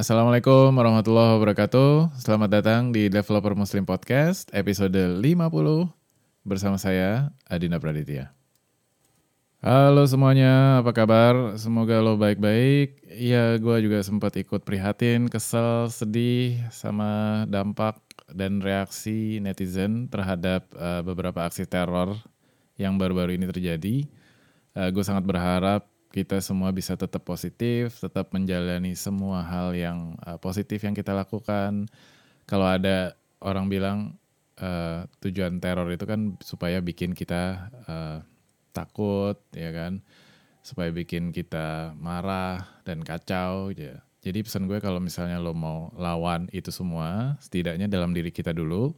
Assalamualaikum warahmatullahi wabarakatuh. Selamat datang di Developer Muslim Podcast episode 50 bersama saya Adina Praditya. Halo semuanya, apa kabar? Semoga lo baik-baik. Iya, gue juga sempat ikut prihatin, kesel, sedih sama dampak dan reaksi netizen terhadap uh, beberapa aksi teror yang baru-baru ini terjadi. Uh, gue sangat berharap kita semua bisa tetap positif, tetap menjalani semua hal yang uh, positif yang kita lakukan. Kalau ada orang bilang uh, tujuan teror itu kan supaya bikin kita uh, takut, ya kan, supaya bikin kita marah dan kacau, ya. Jadi pesan gue kalau misalnya lo mau lawan itu semua, setidaknya dalam diri kita dulu.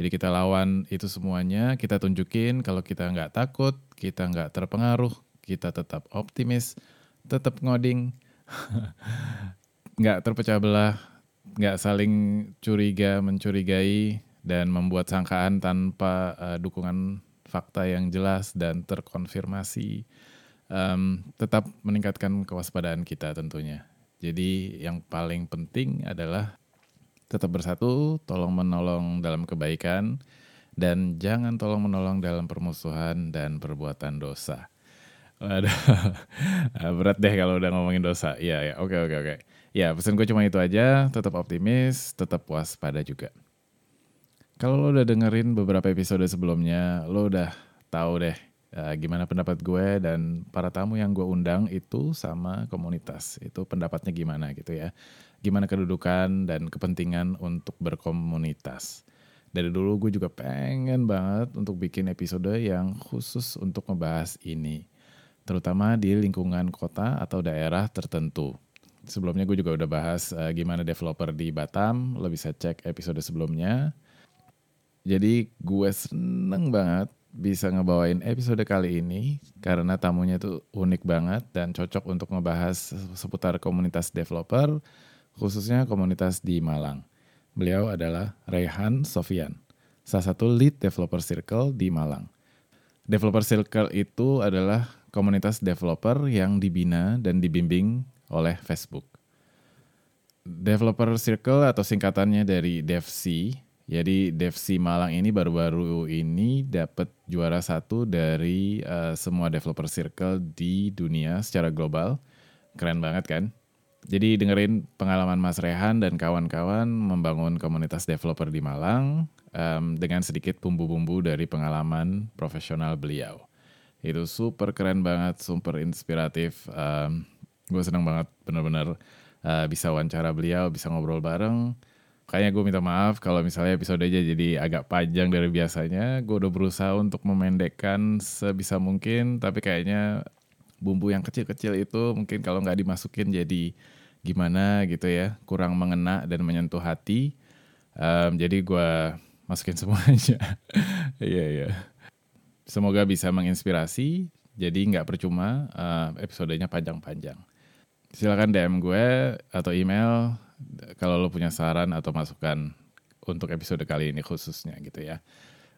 Jadi kita lawan itu semuanya, kita tunjukin kalau kita nggak takut, kita nggak terpengaruh, kita tetap optimis, tetap ngoding, nggak terpecah belah, nggak saling curiga, mencurigai, dan membuat sangkaan tanpa uh, dukungan fakta yang jelas dan terkonfirmasi. Um, tetap meningkatkan kewaspadaan kita tentunya. Jadi yang paling penting adalah tetap bersatu, tolong menolong dalam kebaikan, dan jangan tolong menolong dalam permusuhan dan perbuatan dosa. Waduh, berat deh kalau udah ngomongin dosa. Iya, ya, oke, oke, oke. Ya, pesan gue cuma itu aja. Tetap optimis, tetap puas pada juga. Kalau lo udah dengerin beberapa episode sebelumnya, lo udah tahu deh uh, gimana pendapat gue dan para tamu yang gue undang itu sama komunitas. Itu pendapatnya gimana gitu ya. Gimana kedudukan dan kepentingan untuk berkomunitas. Dari dulu gue juga pengen banget untuk bikin episode yang khusus untuk ngebahas ini terutama di lingkungan kota atau daerah tertentu. Sebelumnya gue juga udah bahas uh, gimana developer di Batam, lo bisa cek episode sebelumnya. Jadi gue seneng banget bisa ngebawain episode kali ini karena tamunya tuh unik banget dan cocok untuk ngebahas seputar komunitas developer, khususnya komunitas di Malang. Beliau adalah Rehan Sofian, salah satu lead developer circle di Malang. Developer circle itu adalah komunitas developer yang dibina dan dibimbing oleh Facebook. Developer Circle atau singkatannya dari DevC. Jadi DevC Malang ini baru-baru ini dapat juara satu dari uh, semua developer circle di dunia secara global. Keren banget kan? Jadi dengerin pengalaman Mas Rehan dan kawan-kawan membangun komunitas developer di Malang um, dengan sedikit bumbu-bumbu dari pengalaman profesional beliau. Itu super keren banget, super inspiratif. Um, gue seneng banget bener-bener uh, bisa wawancara beliau, bisa ngobrol bareng. Kayaknya gue minta maaf kalau misalnya episode aja jadi agak panjang dari biasanya. Gue udah berusaha untuk memendekkan sebisa mungkin, tapi kayaknya bumbu yang kecil-kecil itu mungkin kalau nggak dimasukin jadi gimana gitu ya, kurang mengena dan menyentuh hati. Um, jadi gue masukin semuanya. Iya, iya. Semoga bisa menginspirasi. Jadi nggak percuma uh, episodenya panjang-panjang. Silakan DM gue atau email kalau lo punya saran atau masukan untuk episode kali ini khususnya gitu ya.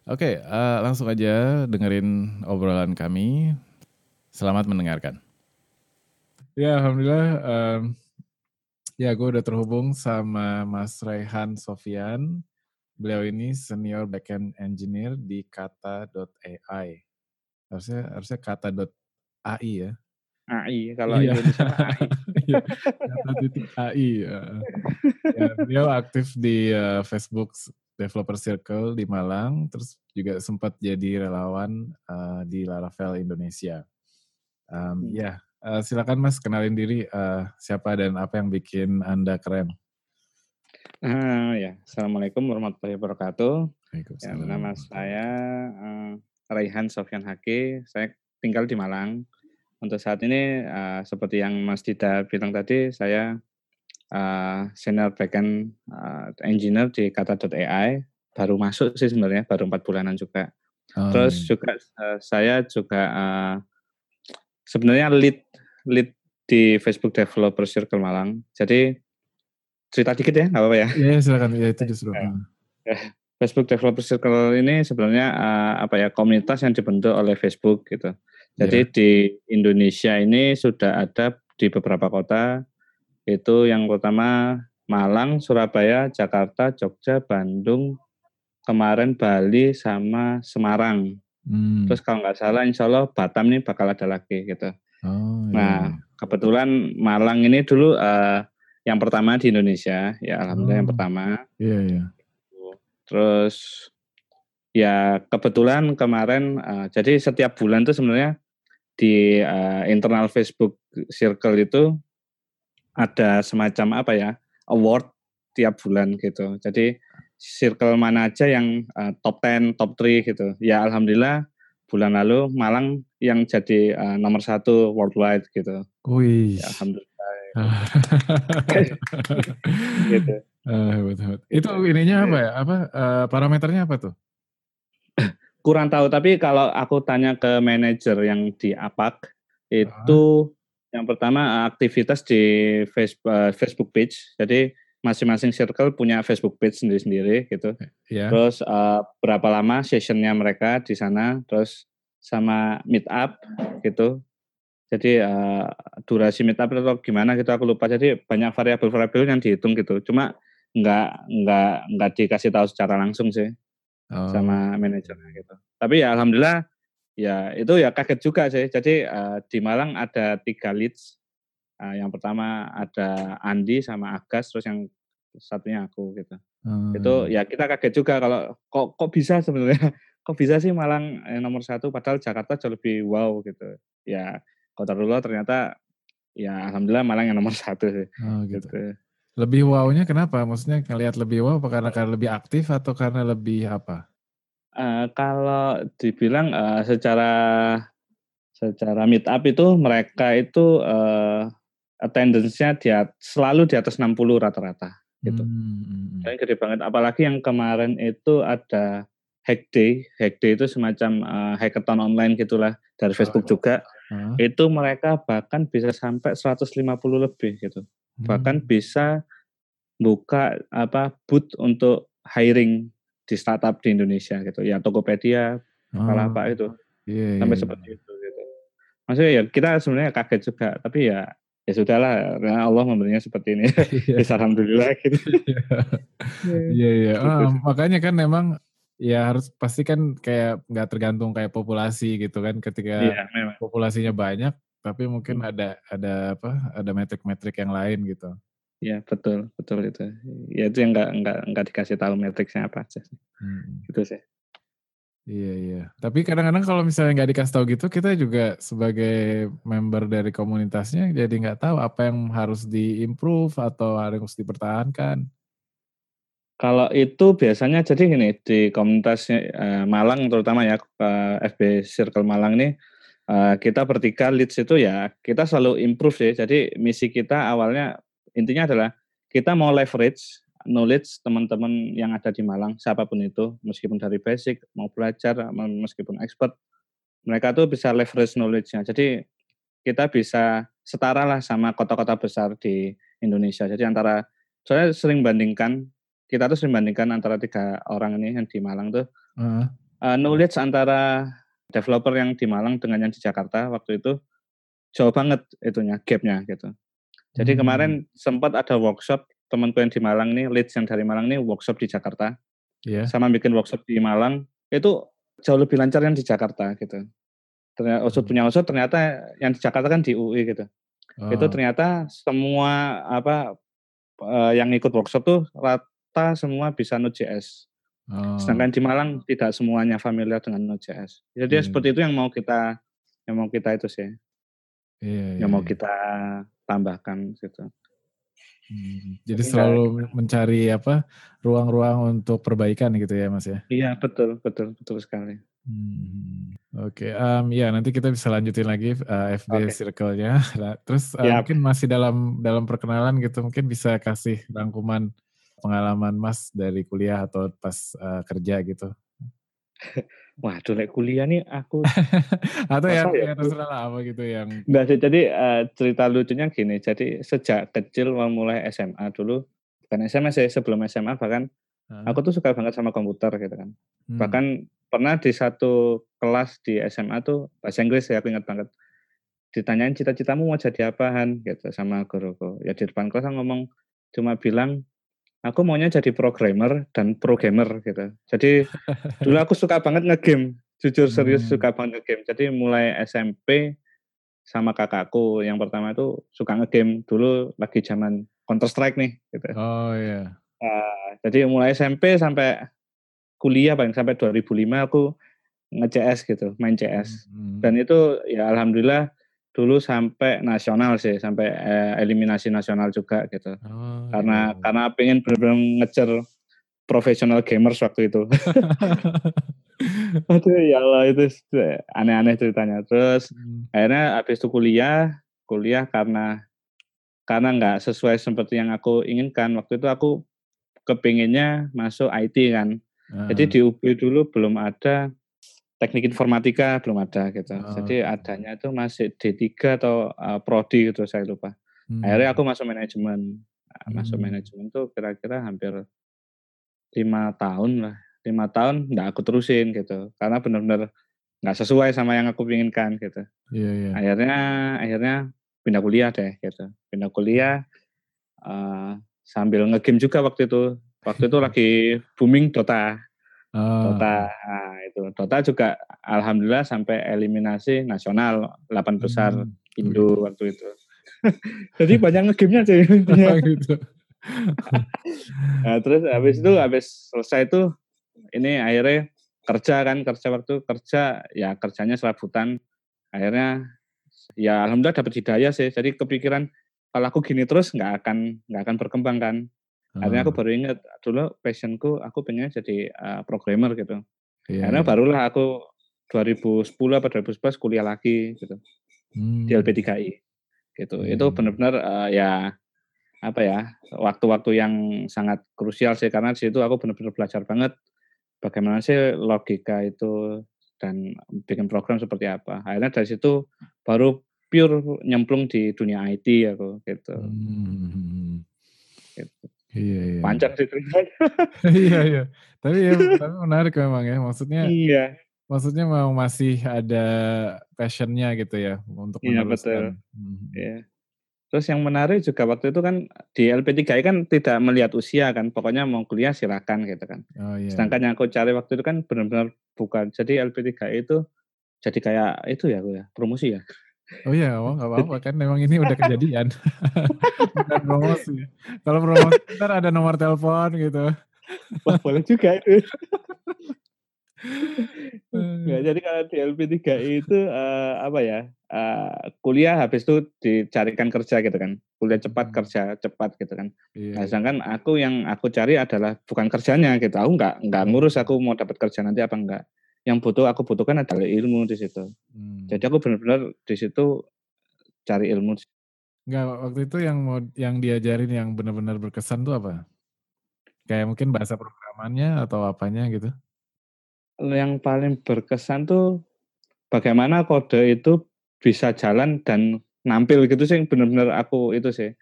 Oke, uh, langsung aja dengerin obrolan kami. Selamat mendengarkan. Ya, alhamdulillah. Um, ya, gue udah terhubung sama Mas Raihan Sofian Beliau ini senior backend engineer di kata.ai. Harusnya harusnya kata.ai ya. AI kalau iya. Indonesia AI. Iya, kata titik AI. Ya. ya, beliau aktif di uh, Facebook Developer Circle di Malang, terus juga sempat jadi relawan uh, di Laravel Indonesia. Um, hmm. Ya, uh, silakan Mas kenalin diri uh, siapa dan apa yang bikin Anda keren. Uh, ya, assalamualaikum warahmatullahi wabarakatuh. Ya, nama saya uh, Raihan Sofyan Haki. Saya tinggal di Malang. Untuk saat ini, uh, seperti yang Mas Dida bilang tadi, saya uh, senior backend uh, engineer di kata.ai. Baru masuk sih sebenarnya, baru empat bulanan juga. Oh, Terus iya. juga uh, saya juga uh, sebenarnya lead lead di Facebook Developer Circle Malang. Jadi cerita dikit ya, nggak apa-apa ya? Iya, silakan. Ya, itu justru. Ya. Facebook Developer Circle ini sebenarnya uh, apa ya komunitas yang dibentuk oleh Facebook gitu. Jadi yeah. di Indonesia ini sudah ada di beberapa kota Itu yang pertama Malang, Surabaya, Jakarta, Jogja, Bandung, kemarin Bali sama Semarang. Hmm. Terus kalau nggak salah insya Allah Batam ini bakal ada lagi gitu. Oh, iya. Nah kebetulan Malang ini dulu uh, yang pertama di Indonesia ya alhamdulillah oh. yang pertama. Iya iya. Terus ya kebetulan kemarin uh, jadi setiap bulan tuh sebenarnya di uh, internal Facebook Circle itu ada semacam apa ya award tiap bulan gitu. Jadi circle mana aja yang uh, top 10, top 3 gitu. Ya alhamdulillah bulan lalu Malang yang jadi uh, nomor satu worldwide gitu. Wih. Ya, alhamdulillah. gitu. Uh, betul, betul. Itu ininya apa ya? Apa uh, parameternya apa tuh? Kurang tahu, tapi kalau aku tanya ke manajer yang di APAK itu uh. yang pertama aktivitas di Facebook, Facebook page. Jadi masing-masing circle punya Facebook page sendiri-sendiri gitu. Yeah. Terus uh, berapa lama sessionnya mereka di sana, terus sama meet up gitu. Jadi uh, durasi meet up atau gimana gitu aku lupa. Jadi banyak variabel-variabel yang dihitung gitu. Cuma nggak nggak nggak dikasih tahu secara langsung sih oh. sama manajernya gitu. Tapi ya alhamdulillah ya itu ya kaget juga sih. Jadi uh, di Malang ada tiga leads Uh, yang pertama ada Andi sama Agas, terus yang satunya aku gitu. Hmm. Itu ya kita kaget juga kalau kok kok bisa sebenarnya kok bisa sih Malang nomor satu padahal Jakarta jauh lebih wow gitu. Ya Kota Rulo ternyata ya alhamdulillah Malang yang nomor satu sih. Oh, gitu. gitu. Lebih wownya kenapa? Maksudnya ngelihat lebih wow apa karena karena lebih aktif atau karena lebih apa? Uh, kalau dibilang uh, secara secara meet up itu mereka itu uh, attendance-nya dia selalu di atas 60 rata-rata gitu. Hmm. Dan gede banget apalagi yang kemarin itu ada hack day, hack day itu semacam uh, hackathon online gitulah dari Facebook juga. Uh. Itu mereka bahkan bisa sampai 150 lebih gitu. Hmm. Bahkan bisa buka apa booth untuk hiring di startup di Indonesia gitu. Ya Tokopedia, oh. apa itu. Yeah, sampai yeah. seperti itu gitu. Maksudnya ya kita sebenarnya kaget juga, tapi ya ya sudahlah Allah memberinya seperti ini ya alhamdulillah gitu iya iya oh, makanya kan memang ya harus pasti kan kayak nggak tergantung kayak populasi gitu kan ketika ya, populasinya banyak tapi mungkin hmm. ada ada apa ada metrik-metrik yang lain gitu ya betul betul itu ya itu yang nggak nggak nggak dikasih tahu metriknya apa aja hmm. gitu sih Iya iya. Tapi kadang-kadang kalau misalnya nggak dikasih tahu gitu, kita juga sebagai member dari komunitasnya jadi nggak tahu apa yang harus diimprove atau harus dipertahankan. Kalau itu biasanya jadi gini di komunitasnya uh, Malang terutama ya uh, FB Circle Malang ini uh, kita bertiga leads itu ya kita selalu improve sih. Jadi misi kita awalnya intinya adalah kita mau leverage knowledge teman-teman yang ada di Malang, siapa pun itu, meskipun dari basic, mau belajar, meskipun expert, mereka tuh bisa leverage knowledge-nya. Jadi kita bisa setara lah sama kota-kota besar di Indonesia. Jadi antara, saya sering bandingkan, kita tuh sering bandingkan antara tiga orang ini yang di Malang tuh, uh. Uh, knowledge antara developer yang di Malang dengan yang di Jakarta waktu itu jauh banget itunya, gap-nya gitu. Jadi hmm. kemarin sempat ada workshop temanku yang di Malang nih, leads yang dari Malang nih workshop di Jakarta. Yeah. Sama bikin workshop di Malang, itu jauh lebih lancar yang di Jakarta gitu. Ternyata Usut hmm. punya Usut ternyata yang di Jakarta kan di UI gitu. Oh. Itu ternyata semua apa uh, yang ikut workshop tuh rata semua bisa Node.js. Oh. Sedangkan di Malang tidak semuanya familiar dengan Node.js. Jadi hmm. seperti itu yang mau kita yang mau kita itu sih. Yeah, yang yeah, mau iya. kita tambahkan gitu. Hmm, jadi Tapi selalu enggak. mencari apa ruang-ruang untuk perbaikan gitu ya mas ya? Iya betul betul betul sekali. Hmm, Oke, okay. um, ya nanti kita bisa lanjutin lagi uh, eh, FB okay. Circle-nya. Nah, terus uh, mungkin masih dalam dalam perkenalan gitu, mungkin bisa kasih rangkuman pengalaman mas dari kuliah atau pas uh, kerja gitu. Wah, lek kuliah nih aku atau yang ya, ya terserah lah apa gitu yang enggak sih. Jadi uh, cerita lucunya gini. Jadi sejak kecil mulai SMA dulu, bukan SMA sih sebelum SMA bahkan hmm. aku tuh suka banget sama komputer gitu kan. Hmm. Bahkan pernah di satu kelas di SMA tuh bahasa Inggris ya aku ingat banget. ditanyain cita-citamu mau jadi apaan gitu sama guruku. Ya di depan kelas ngomong cuma bilang aku maunya jadi programmer dan pro gamer gitu. Jadi dulu aku suka banget ngegame, jujur serius hmm. suka banget ngegame. Jadi mulai SMP sama kakakku yang pertama itu suka ngegame dulu lagi zaman Counter Strike nih gitu. Oh iya. Uh, jadi mulai SMP sampai kuliah paling sampai 2005 aku nge-CS gitu, main CS. Hmm. Dan itu ya alhamdulillah dulu sampai nasional sih, sampai eh, eliminasi nasional juga gitu. Oh, karena iya. karena pengen benar-benar ngejar profesional gamers waktu itu. Aduh ya Allah itu aneh-aneh ceritanya. Terus hmm. akhirnya habis itu kuliah, kuliah karena karena nggak sesuai seperti yang aku inginkan. Waktu itu aku kepinginnya masuk IT kan. Hmm. Jadi di UB dulu belum ada teknik informatika belum ada gitu. Oh. Jadi adanya itu masih D3 atau uh, prodi gitu saya lupa. Hmm. Akhirnya aku masuk manajemen. Nah, hmm. Masuk manajemen tuh kira-kira hampir lima tahun lah. Lima tahun nggak aku terusin gitu. Karena benar-benar nggak sesuai sama yang aku inginkan gitu. Yeah, yeah. Akhirnya akhirnya pindah kuliah deh gitu. Pindah kuliah uh, sambil ngegame juga waktu itu. Waktu itu lagi booming Dota. Oh. Dota, nah, itu Dota juga alhamdulillah sampai eliminasi nasional 8 besar hmm. Indo waktu itu. Jadi banyak ngegamenya intinya. gitu. nah, terus habis itu habis selesai itu ini akhirnya kerja kan kerja waktu kerja ya kerjanya serabutan akhirnya ya alhamdulillah dapat hidayah sih jadi kepikiran kalau aku gini terus nggak akan nggak akan berkembang kan Akhirnya aku hmm. baru ingat dulu passionku aku pengen jadi uh, programmer gitu. Yeah, Karena yeah. barulah aku 2010 atau 2011 kuliah lagi gitu hmm. di LP3I gitu. Hmm. Itu benar-benar uh, ya apa ya waktu-waktu yang sangat krusial sih karena di situ aku benar-benar belajar banget bagaimana sih logika itu dan bikin program seperti apa. Akhirnya dari situ baru pure nyemplung di dunia IT aku gitu. Hmm. gitu. Iya, iya. Panjang sih iya, iya. Tapi ya tapi menarik memang ya. Maksudnya Iya. Maksudnya mau masih ada passionnya gitu ya untuk Iya, betul. Hmm. Iya. Terus yang menarik juga waktu itu kan di LP3I kan tidak melihat usia kan. Pokoknya mau kuliah silakan gitu kan. Oh, iya. Sedangkan yang aku cari waktu itu kan benar-benar bukan. Jadi LP3I itu jadi kayak itu ya, ya promosi ya. Oh iya, oh nggak apa-apa kan memang ini udah kejadian. Bukan promosi. Kalau promosi ntar ada nomor telepon gitu. Wah boleh juga itu. Nggak, jadi kalau di LP3 itu uh, apa ya uh, kuliah habis itu dicarikan kerja gitu kan kuliah cepat hmm. kerja cepat gitu kan iya, nah, iya. sedangkan aku yang aku cari adalah bukan kerjanya gitu aku nggak nggak ngurus aku mau dapat kerja nanti apa enggak yang butuh aku butuhkan adalah ilmu di situ. Hmm. Jadi aku benar-benar di situ cari ilmu. Enggak, waktu itu yang mau yang diajarin yang benar-benar berkesan tuh apa? Kayak mungkin bahasa programannya atau apanya gitu? Yang paling berkesan tuh bagaimana kode itu bisa jalan dan nampil gitu sih benar-benar aku itu sih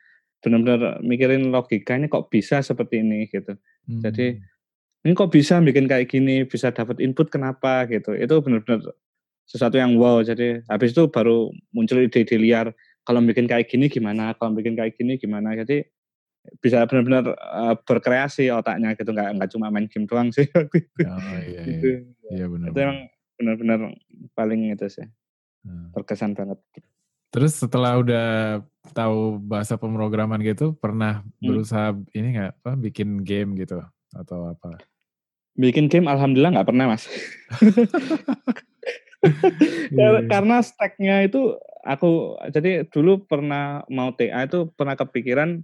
benar-benar mikirin logikanya kok bisa seperti ini gitu. Hmm. Jadi ini kok bisa bikin kayak gini, bisa dapat input kenapa gitu. Itu benar-benar sesuatu yang wow. Jadi habis itu baru muncul ide-ide liar. Kalau bikin kayak gini gimana? Kalau bikin kayak gini gimana? Jadi bisa benar-benar uh, berkreasi otaknya gitu. Nggak nggak cuma main game doang sih. Oh iya, gitu. iya. iya benar. Itu emang benar-benar paling itu sih. Hmm. Berkesan banget. Terus setelah udah tahu bahasa pemrograman gitu, pernah hmm. berusaha ini nggak apa bikin game gitu atau apa? Bikin game alhamdulillah nggak pernah mas. Iya. Karena stacknya itu aku jadi dulu pernah mau TA itu pernah kepikiran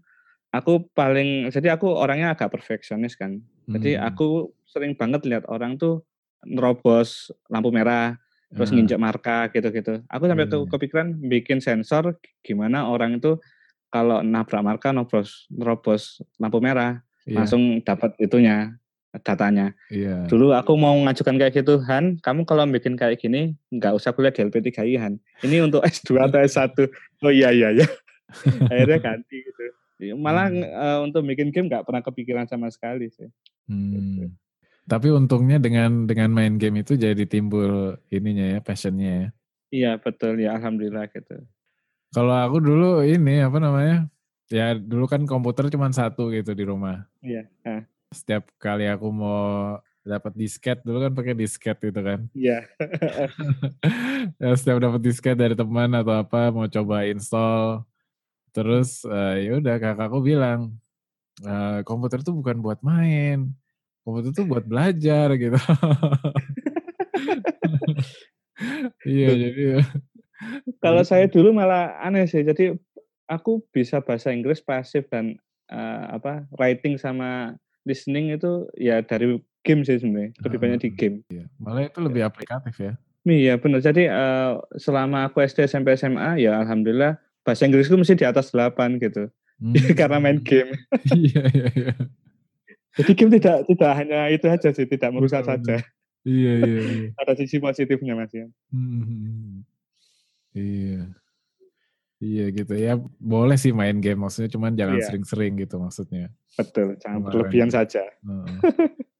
aku paling jadi aku orangnya agak perfeksionis kan. Jadi hmm. aku sering banget lihat orang tuh nerobos lampu merah terus hmm. nginjak marka gitu-gitu. Aku sampai hmm. kepikiran bikin sensor gimana orang itu kalau nabrak marka nerobos nerobos lampu merah yeah. langsung dapat itunya datanya. Iya. Dulu aku mau ngajukan kayak gitu, Han, kamu kalau bikin kayak gini, nggak usah kuliah di LP3I, Han. Ini untuk S2 atau S1. Oh iya, iya, iya. Akhirnya ganti gitu. Malah hmm. uh, untuk bikin game nggak pernah kepikiran sama sekali sih. Hmm. Gitu. Tapi untungnya dengan dengan main game itu jadi timbul ininya ya, passionnya ya. Iya, betul. Ya, Alhamdulillah gitu. Kalau aku dulu ini apa namanya? Ya dulu kan komputer cuma satu gitu di rumah. Iya. Yeah. Setiap kali aku mau dapat disket dulu kan pakai disket gitu kan. Iya. ya, setiap dapat disket dari teman atau apa mau coba install terus uh, ya udah kakakku bilang uh, komputer itu bukan buat main komputer itu buat belajar gitu iya jadi kalau saya dulu malah aneh sih jadi aku bisa bahasa Inggris pasif dan uh, apa writing sama listening itu ya dari game sih sebenarnya lebih banyak di game iya. malah itu lebih aplikatif ya iya benar jadi uh, selama aku SD SMP SMA ya alhamdulillah bahasa Inggrisku mesti di atas 8 gitu. Hmm. Karena main game. Iya, iya, iya. Jadi game tidak tidak hanya itu aja sih, tidak merusak saja. Iya, iya, iya. Ada sisi positifnya Mas ya. Hmm. Iya. Iya gitu ya. Boleh sih main game maksudnya cuman jangan iya. sering-sering iya. gitu maksudnya. Betul, jangan berlebihan saja. Uh,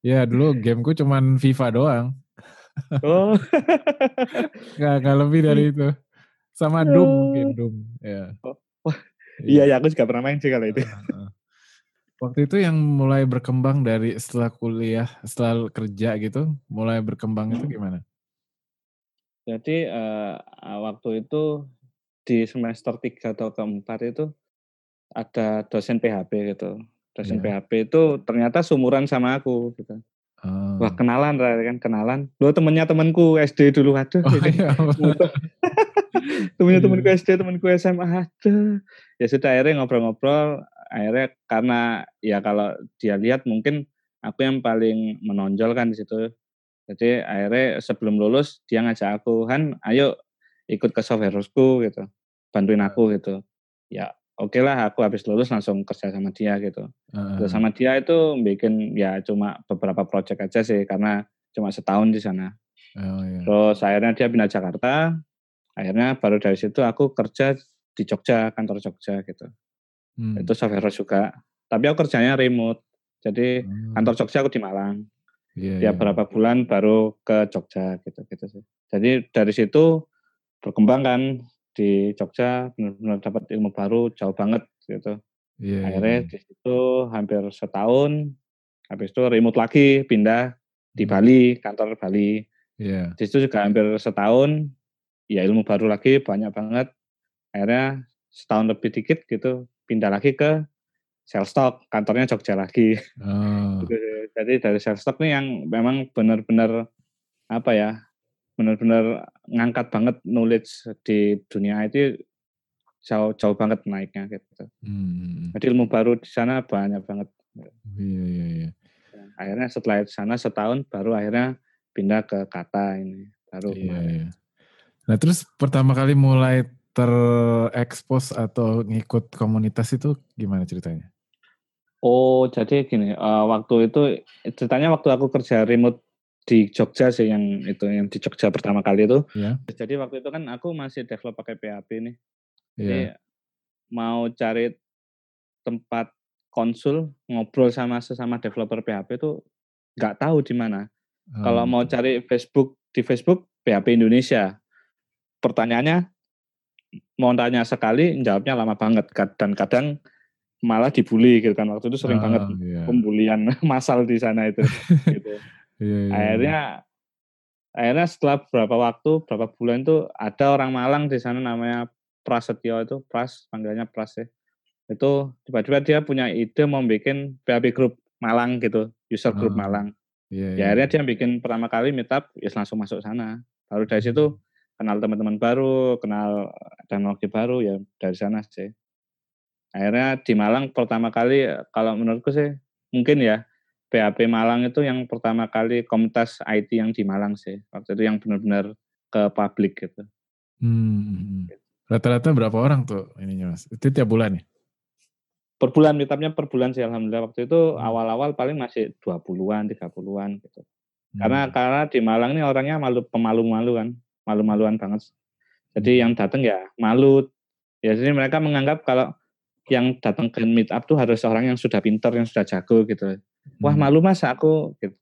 ya dulu gameku cuman FIFA doang. Oh. gak, gak lebih dari itu. Sama Doom mungkin, Doom. Ya. Oh, iya, ya aku juga pernah main sih kalau itu. Waktu itu yang mulai berkembang dari setelah kuliah, setelah kerja gitu, mulai berkembang itu hmm. gimana? Jadi uh, waktu itu di semester 3 atau keempat itu ada dosen PHP gitu. Dosen yeah. PHP itu ternyata sumuran sama aku gitu. Oh. Wah kenalan kan kenalan. Lo temennya temanku SD dulu aduh. Oh, iya. temennya temanku SD, temanku SMA aduh. Ya sudah akhirnya ngobrol-ngobrol. Akhirnya karena ya kalau dia lihat mungkin aku yang paling menonjol kan di situ. Jadi akhirnya sebelum lulus dia ngajak aku, Han, ayo ikut ke software gitu, bantuin aku gitu. Ya oke okay lah aku habis lulus langsung kerja sama dia gitu. Uh. sama dia itu bikin ya cuma beberapa project aja sih karena cuma setahun di sana. Oh, iya. Terus akhirnya dia pindah Jakarta. Akhirnya baru dari situ aku kerja di Jogja, kantor Jogja gitu. Hmm. Itu software juga. Tapi aku kerjanya remote. Jadi hmm. kantor Jogja aku di Malang. Yeah, ya yeah. berapa bulan baru ke Jogja gitu gitu sih. Jadi dari situ berkembang kan di Jogja benar-benar dapat ilmu baru jauh banget gitu. Yeah, Akhirnya yeah. di situ hampir setahun, habis itu remote lagi pindah di hmm. Bali, kantor Bali. Yeah. Di situ juga hampir setahun, ya ilmu baru lagi banyak banget. Akhirnya setahun lebih dikit gitu pindah lagi ke Shellstock, kantornya Jogja lagi. Oh. Jadi dari Shellstock nih yang memang benar-benar apa ya benar-benar ngangkat banget knowledge di dunia IT jauh jauh banget naiknya gitu. Hmm. Jadi ilmu baru di sana banyak banget. Iya iya iya. Akhirnya setelah di sana setahun baru akhirnya pindah ke kata ini baru. Iya, iya. Nah terus pertama kali mulai terekspos atau ngikut komunitas itu gimana ceritanya? Oh jadi gini, uh, waktu itu ceritanya waktu aku kerja remote di Jogja sih yang itu yang di Jogja pertama kali itu. Yeah. Jadi waktu itu kan aku masih develop pakai PHP nih. Jadi yeah. mau cari tempat konsul ngobrol sama sesama developer PHP itu nggak tahu di mana. Oh. Kalau mau cari Facebook di Facebook PHP Indonesia, pertanyaannya mau tanya sekali jawabnya lama banget dan kadang malah dibully gitu kan waktu itu sering oh, banget yeah. pembulian massal di sana itu. gitu. Iya, iya, akhirnya akhirnya setelah beberapa waktu, berapa bulan itu ada orang Malang di sana namanya Prasetyo itu, Pras, panggilannya Pras ya. Itu tiba-tiba dia punya ide mau bikin PHP group Malang gitu, user group oh, Malang. Iya, ya iya. akhirnya dia bikin pertama kali meetup, ya langsung masuk sana. Baru dari situ hmm. kenal teman-teman baru, kenal teknologi baru ya dari sana sih. Akhirnya di Malang pertama kali kalau menurutku sih mungkin ya PHP Malang itu yang pertama kali komunitas IT yang di Malang sih. Waktu itu yang benar-benar ke publik gitu. Hmm. Rata-rata berapa orang tuh ininya mas? Itu tiap bulan ya? Per bulan, meetupnya per bulan sih Alhamdulillah. Waktu itu hmm. awal-awal paling masih 20-an, 30-an gitu. Hmm. Karena karena di Malang ini orangnya malu pemalu-malu kan. Malu-maluan banget. Jadi hmm. yang datang ya malu. Ya jadi mereka menganggap kalau yang datang ke meet up tuh harus orang yang sudah pintar, yang sudah jago gitu wah hmm. malu mas aku gitu.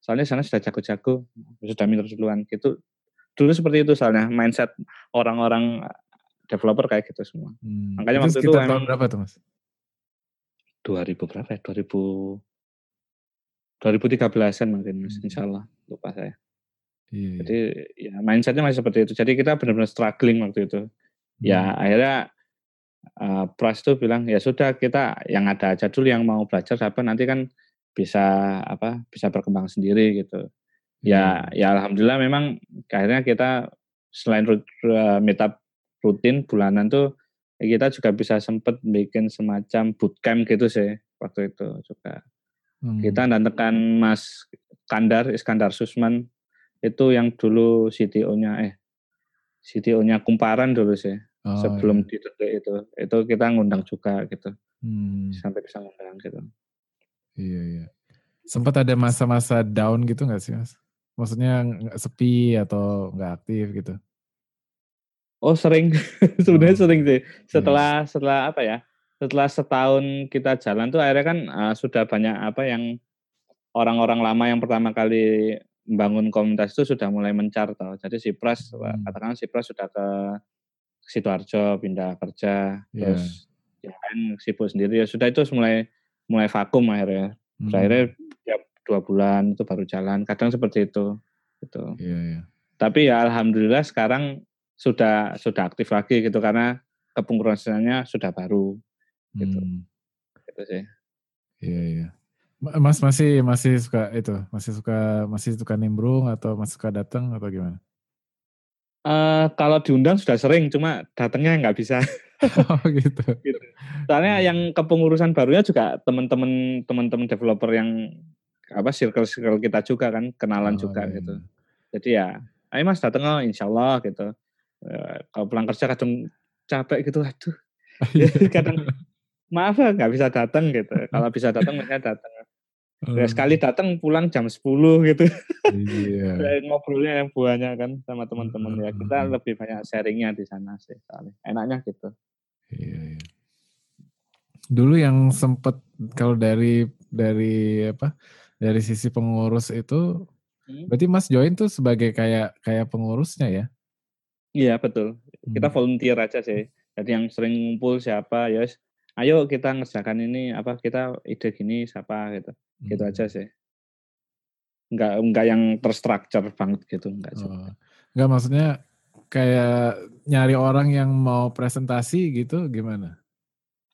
Soalnya sana sudah jago-jago, sudah minum duluan gitu. Dulu seperti itu soalnya mindset orang-orang developer kayak gitu semua. Hmm. Makanya itu waktu itu tahun berapa tuh mas? 2000 berapa ya? 2000 2013-an mungkin mas, hmm. insya Allah lupa saya. Iya, iya. Jadi ya mindsetnya masih seperti itu. Jadi kita benar-benar struggling waktu itu. Ya, hmm. Ya akhirnya uh, Pras tuh bilang ya sudah kita yang ada aja dulu yang mau belajar apa nanti kan bisa apa bisa berkembang sendiri gitu. Ya hmm. ya alhamdulillah memang akhirnya kita selain uh, meetup rutin bulanan tuh kita juga bisa sempet bikin semacam bootcamp gitu sih waktu itu juga. Hmm. Kita tekan Mas Kandar, Iskandar Susman, itu yang dulu CTO-nya, eh, CTO-nya Kumparan dulu sih. Oh, sebelum iya. di itu. Itu kita ngundang juga gitu. Hmm. Sampai bisa ngundang gitu. Iya, iya. Sempat ada masa-masa down gitu nggak sih, Mas? Maksudnya nggak sepi atau nggak aktif gitu? Oh sering, sebenarnya oh. sering sih. Setelah yeah. setelah apa ya? setelah setahun kita jalan tuh akhirnya kan uh, sudah banyak apa yang orang-orang lama yang pertama kali membangun komunitas itu sudah mulai mencar tau. Jadi si Pras, hmm. katakan si Pras sudah ke Sidoarjo pindah kerja, yeah. terus ya kan sibuk sendiri ya sudah itu mulai mulai vakum akhirnya. Hmm. Akhirnya tiap dua bulan itu baru jalan. Kadang seperti itu. Gitu. Yeah, yeah. Tapi ya alhamdulillah sekarang sudah sudah aktif lagi gitu karena kepengurusannya sudah baru gitu hmm. gitu sih iya iya mas masih masih suka itu masih suka masih suka nimbrung atau masih suka datang atau gimana Uh, kalau diundang sudah sering, cuma datangnya nggak bisa. oh gitu. gitu. Soalnya yang kepengurusan barunya juga teman-teman teman-teman developer yang apa circle-circle kita juga kan kenalan oh, juga iya. gitu. Iya. Jadi ya, ayo mas datang oh insya Allah gitu. Uh, kalau pulang kerja kadang capek gitu, aduh. kadang maaf ya nggak bisa datang gitu. Kalau bisa datang misalnya datang. Ya sekali datang pulang jam 10 gitu. Iya. Ngobrolnya yang banyak kan sama teman-teman ya. Kita lebih banyak sharingnya di sana sih soalnya. Enaknya gitu. Iya, iya. Dulu yang sempet kalau dari dari apa? Dari sisi pengurus itu hmm. berarti Mas join tuh sebagai kayak kayak pengurusnya ya? Iya, betul. Kita hmm. volunteer aja sih. Jadi yang sering ngumpul siapa ya ayo kita ngerjakan ini apa kita ide gini siapa gitu hmm. gitu aja hmm. sih nggak nggak yang terstruktur banget gitu nggak oh. nggak maksudnya kayak nyari orang yang mau presentasi gitu gimana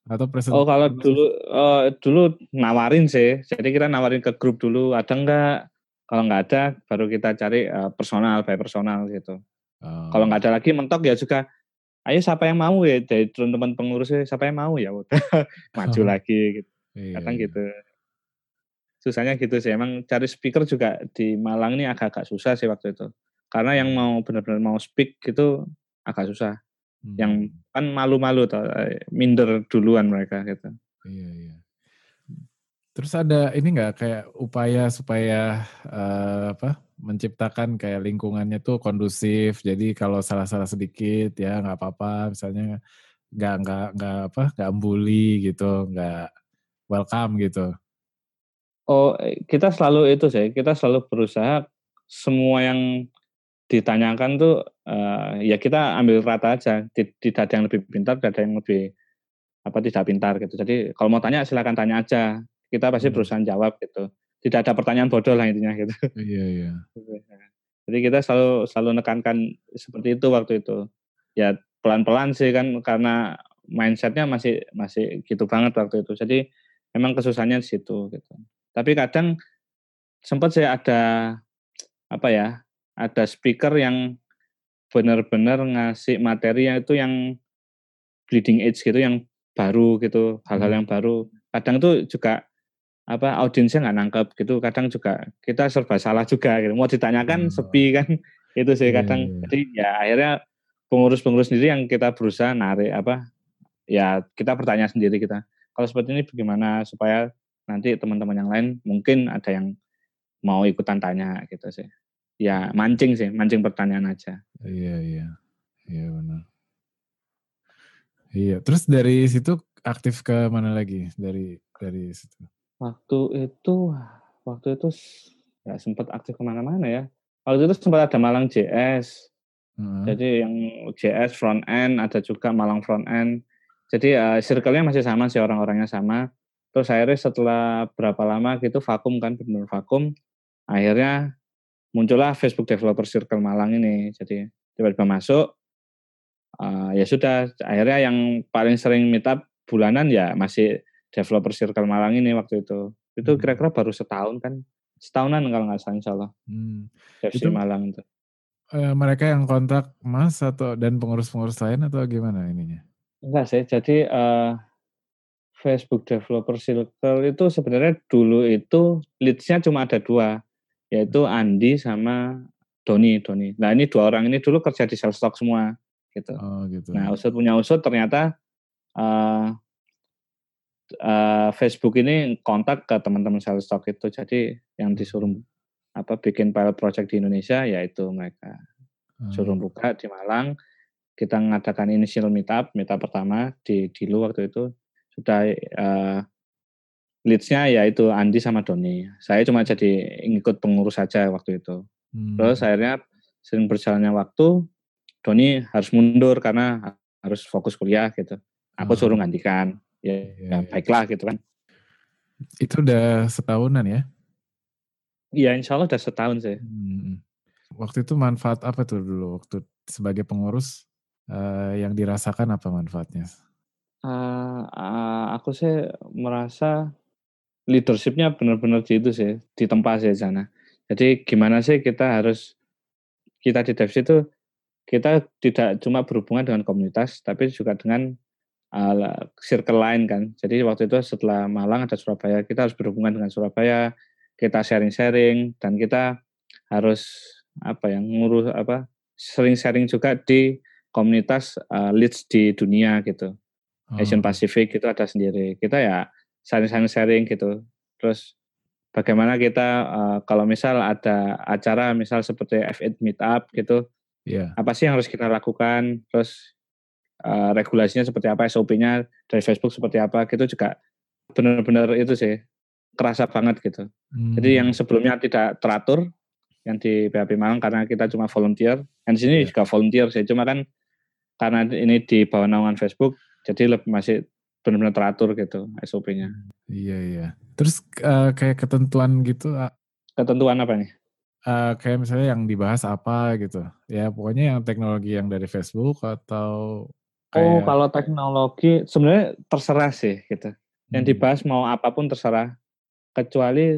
atau presentasi oh kalau dulu uh, dulu nawarin sih jadi kita nawarin ke grup dulu ada nggak kalau nggak ada baru kita cari uh, personal by personal gitu oh. kalau nggak ada lagi mentok ya juga ayo siapa yang mau ya dari teman-teman pengurusnya siapa yang mau ya udah maju lagi gitu. Iya, kadang iya. gitu. Susahnya gitu sih emang cari speaker juga di Malang ini agak-agak susah sih waktu itu. Karena yang mau benar-benar mau speak gitu agak susah. Hmm. yang kan malu-malu eh, minder duluan mereka gitu. Iya iya terus ada ini nggak kayak upaya supaya uh, apa menciptakan kayak lingkungannya tuh kondusif. Jadi kalau salah-salah sedikit ya nggak apa-apa. Misalnya nggak nggak nggak apa nggak bully gitu, nggak welcome gitu. Oh kita selalu itu sih. Kita selalu berusaha semua yang ditanyakan tuh uh, ya kita ambil rata aja. Tidak ada yang lebih pintar, tidak ada yang lebih apa tidak pintar gitu. Jadi kalau mau tanya silakan tanya aja. Kita pasti hmm. berusaha jawab gitu tidak ada pertanyaan bodoh lah intinya gitu. Iya iya. Jadi kita selalu selalu nekankan seperti itu waktu itu. Ya pelan-pelan sih kan karena mindsetnya masih masih gitu banget waktu itu. Jadi memang kesusahannya di situ gitu. Tapi kadang sempat saya ada apa ya ada speaker yang benar-benar ngasih materi yang itu yang bleeding edge gitu yang baru gitu hal-hal hmm. yang baru kadang tuh juga apa audiensnya nggak nangkep gitu. Kadang juga kita serba salah juga gitu. Mau ditanyakan hmm. sepi kan itu sih iya, kadang. yeah. jadi ya akhirnya pengurus-pengurus sendiri yang kita berusaha narik apa ya kita bertanya sendiri kita kalau seperti ini bagaimana supaya nanti teman-teman yang lain mungkin ada yang mau ikutan tanya gitu sih. Ya mancing sih mancing pertanyaan aja. Iya iya. Iya benar. Iya terus dari situ aktif ke mana lagi? Dari dari situ Waktu itu waktu itu nggak sempat aktif ke mana mana ya. Waktu itu sempat ada Malang JS, Hmm. Jadi yang JS front end, ada juga Malang front end. Jadi uh, circle-nya masih sama sih orang-orangnya sama. Terus akhirnya setelah berapa lama gitu vakum kan benar vakum. Akhirnya muncullah Facebook Developer Circle Malang ini. Jadi tiba-tiba masuk. Uh, ya sudah. Akhirnya yang paling sering meetup bulanan ya masih Developer Circle Malang ini waktu itu. Itu hmm. kira-kira baru setahun kan. Setahunan kalau nggak salah insya Allah. Hmm. itu, Malang itu uh, mereka yang kontak Mas atau dan pengurus-pengurus lain atau gimana ininya? Enggak sih, jadi uh, Facebook Developer Circle itu sebenarnya dulu itu leads-nya cuma ada dua, yaitu Andi sama Doni. Doni. Nah ini dua orang ini dulu kerja di Salestalk semua, gitu. Oh, gitu. Nah usut punya usut ternyata uh, uh, Facebook ini kontak ke teman-teman Salestalk itu, jadi yang disuruh apa bikin pilot project di Indonesia yaitu mereka. Hmm. suruh buka di Malang kita mengadakan initial meetup meetup pertama di di lu waktu itu. Sudah uh, leadsnya yaitu Andi sama Doni. Saya cuma jadi ngikut pengurus saja waktu itu. Hmm. terus akhirnya sering berjalannya waktu Doni harus mundur karena harus fokus kuliah gitu. Aku hmm. suruh gantikan ya, ya iya. baiklah gitu kan itu udah setahunan ya Iya, insya Allah udah setahun sih. Hmm. Waktu itu manfaat apa tuh dulu waktu sebagai pengurus uh, yang dirasakan apa manfaatnya? Uh, uh, aku sih merasa leadershipnya benar-benar di itu sih, di tempat sih sana. Jadi gimana sih kita harus kita di Devs itu kita tidak cuma berhubungan dengan komunitas, tapi juga dengan uh, circle lain kan. Jadi waktu itu setelah Malang ada Surabaya, kita harus berhubungan dengan Surabaya, kita sharing-sharing dan kita harus apa yang ngurus apa sering sharing juga di komunitas uh, leads di dunia gitu. Oh. Asian Pacific itu ada sendiri. Kita ya sharing-sharing gitu. Terus bagaimana kita uh, kalau misal ada acara misal seperti F8 meetup gitu. Yeah. Apa sih yang harus kita lakukan? Terus uh, regulasinya seperti apa, SOP-nya dari Facebook seperti apa, gitu juga benar-benar itu sih kerasa banget gitu. Hmm. Jadi yang hmm. sebelumnya tidak teratur yang di PHP Malang karena kita cuma volunteer. Dan di sini yeah. juga volunteer sih. Cuma kan karena ini di bawah naungan Facebook jadi lebih masih benar-benar teratur gitu SOP-nya. Iya iya. Terus uh, kayak ketentuan gitu ketentuan apa nih? Uh, kayak misalnya yang dibahas apa gitu. Ya pokoknya yang teknologi yang dari Facebook atau kayak... Oh, kalau teknologi sebenarnya terserah sih gitu. Yang hmm. dibahas mau apa pun terserah kecuali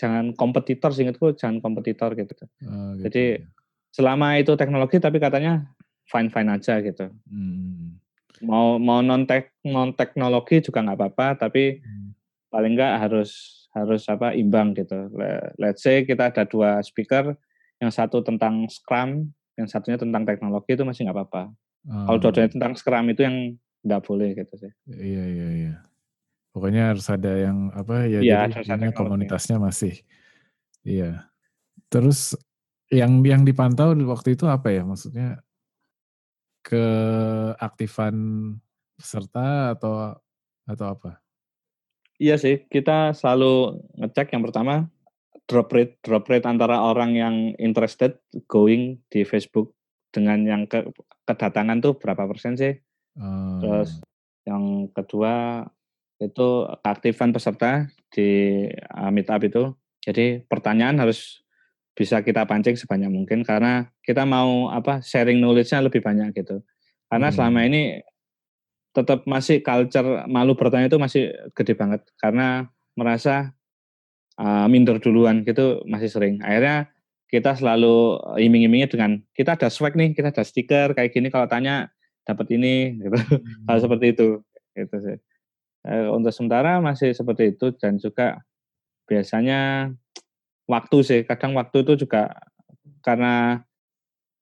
jangan kompetitor seingatku jangan kompetitor gitu. Oh, gitu. Jadi ya. selama itu teknologi tapi katanya fine fine aja gitu. Hmm. Mau mau non tek non teknologi juga nggak apa-apa tapi hmm. paling nggak harus harus apa imbang gitu. Let's say kita ada dua speaker, yang satu tentang Scrum, yang satunya tentang teknologi itu masih nggak apa-apa. Oh. Kalau dua-duanya tentang Scrum itu yang nggak boleh gitu sih. Iya iya iya. Pokoknya harus ada yang apa ya, ya jadi komunitasnya masih iya. Terus yang yang dipantau waktu itu apa ya maksudnya keaktifan peserta atau atau apa? Iya sih, kita selalu ngecek yang pertama drop rate drop rate antara orang yang interested going di Facebook dengan yang ke, kedatangan tuh berapa persen sih? Hmm. Terus yang kedua itu keaktifan peserta di uh, meetup itu. Jadi pertanyaan harus bisa kita pancing sebanyak mungkin karena kita mau apa sharing knowledge-nya lebih banyak gitu. Karena hmm. selama ini tetap masih culture malu bertanya itu masih gede banget karena merasa uh, minder duluan gitu masih sering. Akhirnya kita selalu iming-imingnya dengan kita ada swag nih, kita ada stiker kayak gini kalau tanya dapat ini gitu. Hmm. Hal seperti itu gitu sih. Eh, untuk sementara masih seperti itu dan juga biasanya waktu sih kadang waktu itu juga karena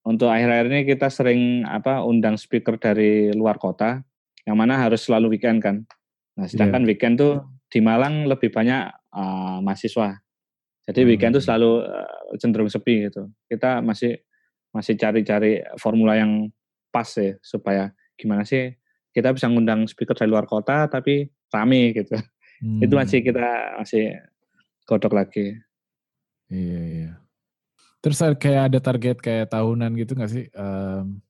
untuk akhir-akhir ini kita sering apa undang speaker dari luar kota yang mana harus selalu weekend kan. Nah, sedangkan yeah. weekend tuh di Malang lebih banyak uh, mahasiswa. Jadi weekend tuh hmm. selalu uh, cenderung sepi gitu. Kita masih masih cari-cari formula yang pas sih supaya gimana sih kita bisa ngundang speaker dari luar kota tapi rame gitu. Hmm. Itu masih kita masih godok lagi. Iya iya. Terus kayak ada target kayak tahunan gitu nggak sih? Um,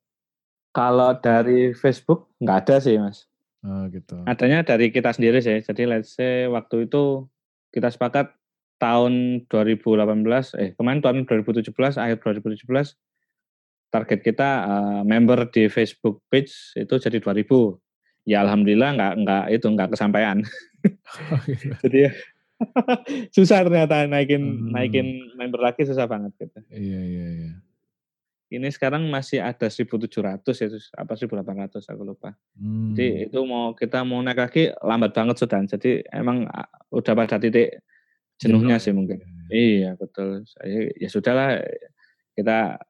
kalau dari Facebook nggak ada sih mas. Oh gitu. Adanya dari kita sendiri sih. Jadi let's say waktu itu kita sepakat tahun 2018, eh kemarin tahun 2017, akhir 2017, target kita uh, member di Facebook page itu jadi 2000. Ya alhamdulillah nggak nggak itu nggak kesampaian. Oh, gitu. jadi ya, susah ternyata naikin hmm. naikin member lagi susah banget gitu. Iya iya iya. Ini sekarang masih ada 1.700 ya, apa 1.800 aku lupa. Hmm. Jadi itu mau kita mau naik lagi lambat banget sudah. Jadi emang udah pada titik jenuhnya sih mungkin. Iya betul. Saya ya sudahlah kita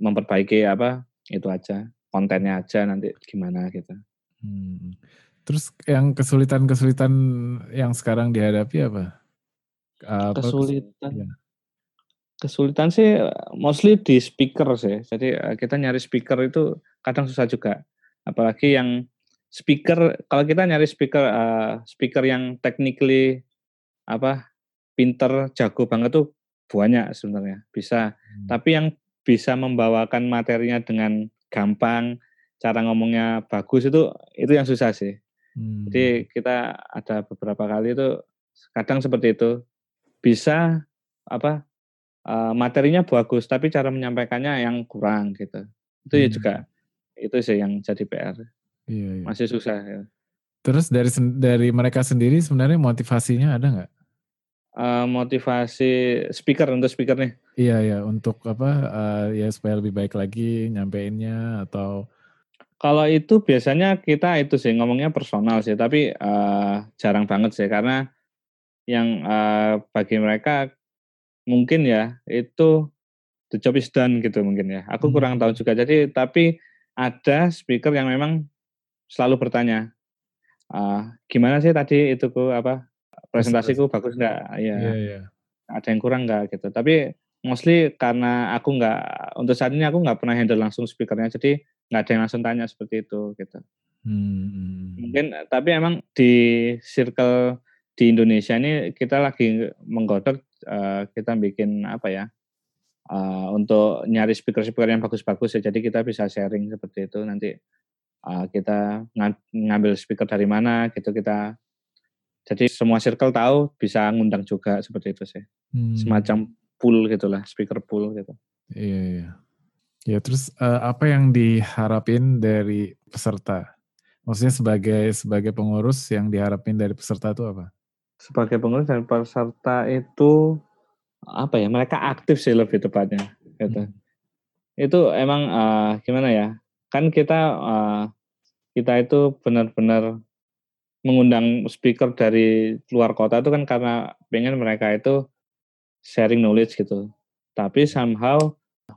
memperbaiki apa itu aja kontennya aja nanti gimana gitu. Hmm. Terus yang kesulitan-kesulitan yang sekarang dihadapi apa? apa kesulitan. Ya. Kesulitan sih mostly di speaker sih. Jadi eh, kita nyari speaker itu kadang susah juga. Apalagi yang speaker kalau kita nyari speaker uh, speaker yang technically apa pinter, jago banget tuh banyak sebenarnya bisa. Hmm. Tapi yang bisa membawakan materinya dengan gampang, cara ngomongnya bagus itu itu yang susah sih. Hmm. Jadi kita ada beberapa kali itu kadang seperti itu bisa apa materinya bagus tapi cara menyampaikannya yang kurang gitu. Itu ya hmm. ya juga itu sih yang jadi PR. Iya, iya. Masih susah ya. Terus dari dari mereka sendiri sebenarnya motivasinya ada nggak? Uh, motivasi speaker untuk speaker nih. Iya ya untuk apa uh, ya supaya lebih baik lagi nyampeinnya atau kalau itu biasanya kita itu sih ngomongnya personal sih, tapi uh, jarang banget sih karena yang uh, bagi mereka mungkin ya itu the job is done gitu mungkin ya. Aku hmm. kurang tahu juga. Jadi tapi ada speaker yang memang selalu bertanya, uh, gimana sih tadi itu ku apa presentasiku bagus enggak ya yeah, yeah. ada yang kurang enggak gitu. Tapi mostly karena aku enggak untuk saat ini aku enggak pernah handle langsung speakernya jadi enggak ada yang langsung tanya seperti itu gitu. Hmm. mungkin tapi emang di circle di Indonesia ini kita lagi menggodok uh, kita bikin apa ya uh, untuk nyari speaker-speaker yang bagus-bagus ya. Jadi kita bisa sharing seperti itu. Nanti uh, kita ngambil speaker dari mana gitu. Kita jadi semua circle tahu bisa ngundang juga seperti itu sih. Hmm. Semacam pool gitulah, speaker pool gitu. Iya, iya. Ya terus uh, apa yang diharapin dari peserta? Maksudnya sebagai sebagai pengurus yang diharapin dari peserta itu apa? Sebagai pengurus dan peserta itu apa ya? Mereka aktif sih lebih tepatnya gitu. Hmm. Itu emang uh, gimana ya? Kan kita uh, kita itu benar-benar mengundang speaker dari luar kota itu kan karena pengen mereka itu sharing knowledge gitu. Tapi somehow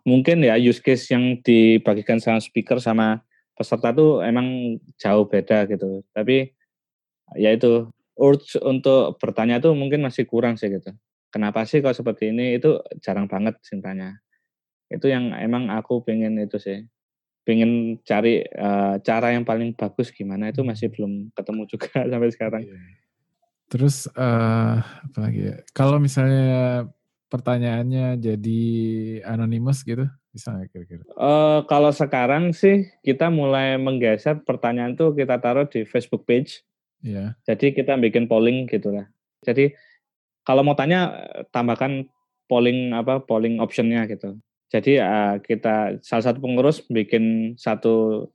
mungkin ya use case yang dibagikan sama speaker sama peserta tuh emang jauh beda gitu. Tapi ya itu urge untuk bertanya tuh mungkin masih kurang sih gitu. Kenapa sih kalau seperti ini itu jarang banget cintanya. Itu yang emang aku pengen itu sih pengen cari uh, cara yang paling bagus gimana itu masih belum ketemu juga sampai sekarang. Iya. Terus uh, apa lagi ya? Kalau misalnya pertanyaannya jadi anonimus gitu, bisa nggak kira-kira? Uh, kalau sekarang sih kita mulai menggeser pertanyaan tuh kita taruh di Facebook page. Iya. Jadi kita bikin polling gitulah. Jadi kalau mau tanya tambahkan polling apa polling optionnya gitu. Jadi uh, kita salah satu pengurus bikin satu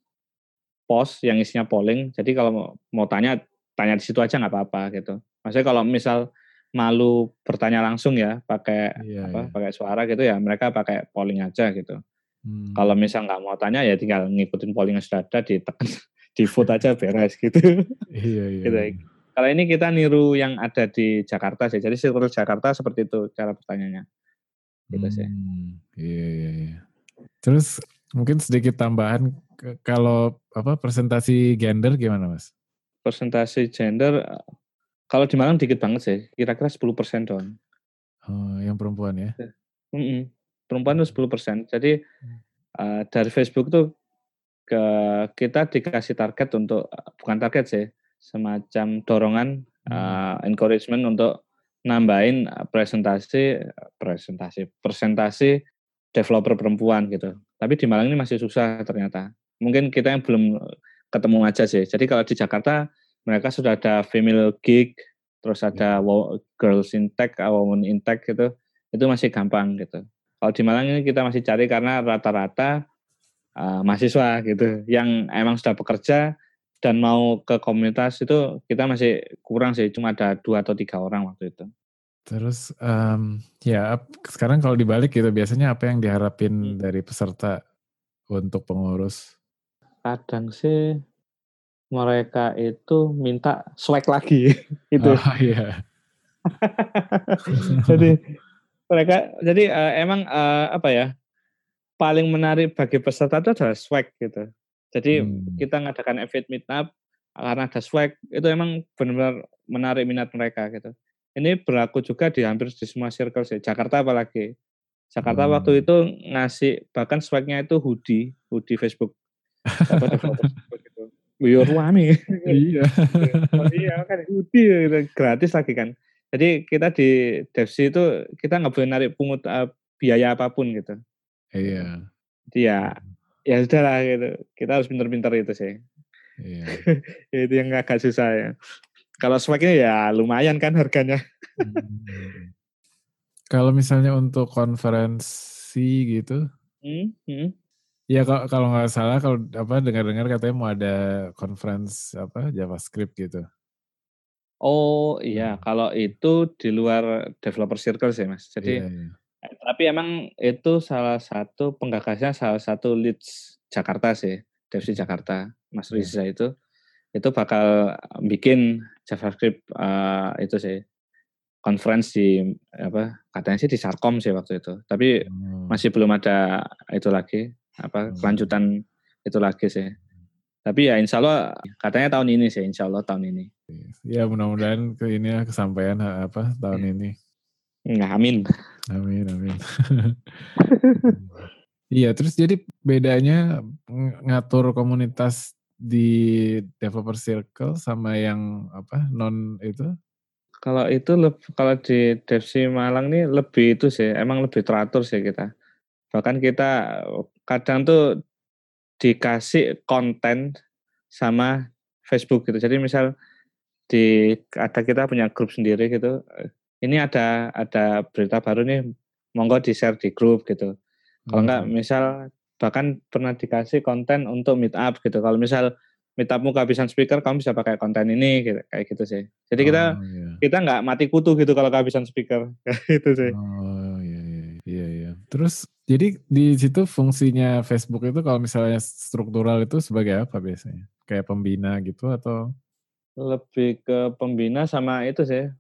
post yang isinya polling. Jadi kalau mau, mau tanya tanya di situ aja nggak apa-apa gitu. Maksudnya kalau misal malu bertanya langsung ya pakai iya, apa iya. pakai suara gitu ya mereka pakai polling aja gitu. Hmm. Kalau misal nggak mau tanya ya tinggal ngikutin polling yang sudah ada ditekan di vote aja beres gitu. Iya iya. gitu. Iya. Kalau ini kita niru yang ada di Jakarta sih. Jadi seluruh Jakarta seperti itu cara pertanyaannya gitu sih. Hmm, iya, iya, iya. Terus mungkin sedikit tambahan kalau apa presentasi gender gimana mas? Presentasi gender kalau di Malang dikit banget sih, kira-kira 10 persen doang. Oh, yang perempuan ya? Mm -mm. Perempuan itu 10 persen. Jadi uh, dari Facebook tuh ke kita dikasih target untuk bukan target sih, semacam dorongan hmm. uh, encouragement untuk nambahin presentasi presentasi presentasi developer perempuan gitu. Tapi di Malang ini masih susah ternyata. Mungkin kita yang belum ketemu aja sih. Jadi kalau di Jakarta mereka sudah ada female gig, terus ada yeah. girls in tech, women in tech gitu. Itu masih gampang gitu. Kalau di Malang ini kita masih cari karena rata-rata uh, mahasiswa gitu yang emang sudah bekerja dan mau ke komunitas itu kita masih kurang sih, cuma ada dua atau tiga orang waktu itu. Terus um, ya sekarang kalau dibalik gitu biasanya apa yang diharapin hmm. dari peserta untuk pengurus? Kadang sih mereka itu minta swag lagi itu. Oh, iya. jadi mereka jadi uh, emang uh, apa ya paling menarik bagi peserta itu adalah swag gitu. Jadi hmm. kita ngadakan event meetup karena ada swag itu emang benar-benar menarik minat mereka gitu. Ini berlaku juga di hampir di semua circle sih. Jakarta apalagi. Jakarta hmm. waktu itu ngasih bahkan swagnya itu hoodie, hoodie Facebook. gitu. Yo ruame. Iya. iya kan hoodie gitu. gratis lagi kan. Jadi kita di Devsi itu kita nggak boleh narik pungut uh, biaya apa pun gitu. Iya. Dia hmm ya sudah lah gitu. Kita harus pintar-pintar itu sih. Iya. itu yang agak susah ya. Kalau swagnya ya lumayan kan harganya. hmm. Kalau misalnya untuk konferensi gitu, hmm, hmm. ya kalau kalau nggak salah kalau apa dengar-dengar katanya mau ada conference apa JavaScript gitu. Oh iya, hmm. kalau itu di luar developer circle sih mas. Jadi iya, iya. Tapi emang itu salah satu penggagasnya salah satu leads Jakarta sih, Devsi Jakarta, Mas yeah. Riza itu itu bakal bikin JavaScript uh, itu sih conference di apa katanya sih di Sarkom sih waktu itu. Tapi hmm. masih belum ada itu lagi apa hmm. kelanjutan itu lagi sih. Tapi ya insya Allah katanya tahun ini sih, insya Allah tahun ini. Ya mudah-mudahan ke ini ya kesampaian apa tahun iya. ini. Nggak, amin. Amin, amin. iya, terus jadi bedanya ngatur komunitas di developer circle sama yang apa non itu? Kalau itu kalau di Devsi Malang nih lebih itu sih, emang lebih teratur sih kita. Bahkan kita kadang tuh dikasih konten sama Facebook gitu. Jadi misal di ada kita punya grup sendiri gitu ini ada ada berita baru nih monggo di share di grup gitu. Kalau hmm. enggak misal bahkan pernah dikasih konten untuk meet up gitu. Kalau misal meet upmu kehabisan speaker kamu bisa pakai konten ini gitu, kayak gitu sih. Jadi kita oh, iya. kita nggak mati kutu gitu kalau kehabisan speaker itu sih. Oh iya iya iya iya. Terus jadi di situ fungsinya Facebook itu kalau misalnya struktural itu sebagai apa biasanya? Kayak pembina gitu atau? Lebih ke pembina sama itu sih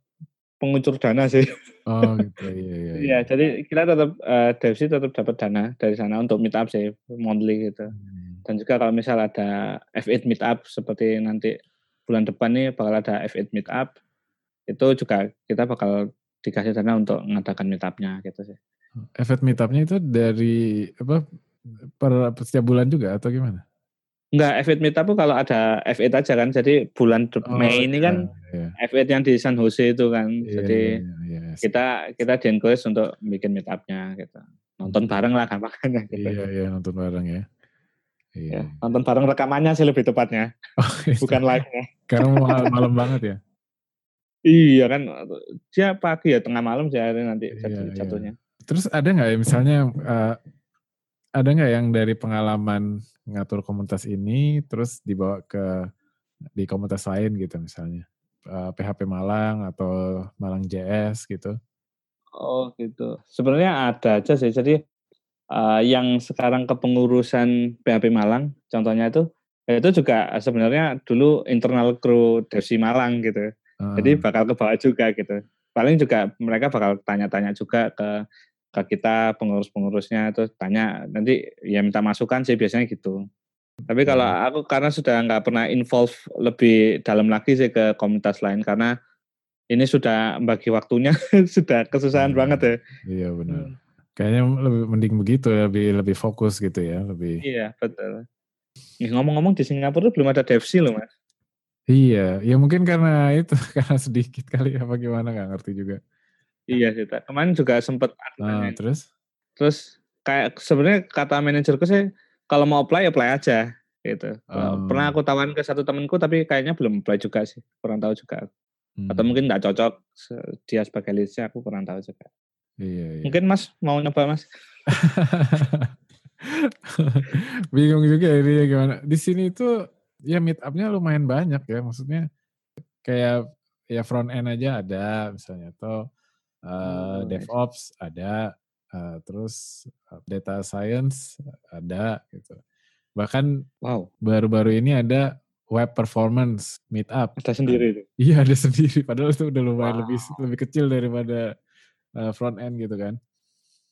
pengucur dana sih. Oh gitu, iya iya. Iya, iya. jadi kita tetap uh, Devsi tetap dapat dana dari sana untuk meet up sih, monthly gitu. Hmm. Dan juga kalau misal ada F8 meet up seperti nanti bulan depan nih bakal ada F8 meet up, itu juga kita bakal dikasih dana untuk mengadakan meet up-nya gitu sih. F8 meet up-nya itu dari apa per setiap bulan juga atau gimana? Enggak, F8 Meetup tuh kalau ada F8 aja kan. Jadi bulan oh, Mei ini kan iya. F8 yang di San Jose itu kan. Iya, jadi iya, iya, iya. kita kita di encourage untuk bikin meetupnya gitu. Nonton bareng lah gampangnya gitu. Iya, iya nonton bareng ya. Iya. Ya, nonton bareng rekamannya sih lebih tepatnya. Oh. Bukan live-nya. Karena malam, malam banget ya. Iya kan, dia pagi ya tengah malam sih hari nanti iya, iya. jatuhnya. Iya. Terus ada nggak ya misalnya uh, ada nggak yang dari pengalaman ngatur komunitas ini terus dibawa ke di komunitas lain gitu misalnya uh, eh, PHP Malang atau Malang JS gitu? Oh gitu. Sebenarnya ada aja sih. Jadi uh, yang sekarang kepengurusan PHP Malang, contohnya itu itu juga sebenarnya dulu internal kru Devsi Malang gitu. Uh. Jadi bakal ke bawah juga gitu. Paling juga mereka bakal tanya-tanya juga ke ke kita pengurus-pengurusnya itu tanya nanti ya minta masukan sih biasanya gitu. Tapi kalau hmm. aku karena sudah nggak pernah involve lebih dalam lagi sih ke komunitas lain karena ini sudah bagi waktunya sudah kesusahan hmm. banget ya. Iya benar. Hmm. Kayaknya lebih mending begitu ya, lebih lebih fokus gitu ya, lebih. Iya betul. Ngomong-ngomong di Singapura belum ada devsi loh mas. Iya, ya mungkin karena itu karena sedikit kali apa gimana nggak ngerti juga. Iya sih, Kemarin juga sempat nah, terus? Terus kayak sebenarnya kata manajerku sih kalau mau apply apply aja gitu. Um. Pernah aku tawarin ke satu temanku tapi kayaknya belum apply juga sih, kurang tahu juga. Hmm. Atau mungkin nggak cocok dia sebagai leadsnya aku kurang tahu juga. Iya, iya. Mungkin Mas mau nyoba Mas. Bingung juga ini ya gimana. Di sini itu ya meet up-nya lumayan banyak ya. Maksudnya kayak ya front end aja ada misalnya atau uh, oh, DevOps ada uh, terus data science ada gitu. Bahkan wow. baru-baru ini ada web performance meetup. Ada sendiri itu. Iya, ada sendiri. Padahal itu udah lumayan wow. lebih lebih kecil daripada uh, front end gitu kan.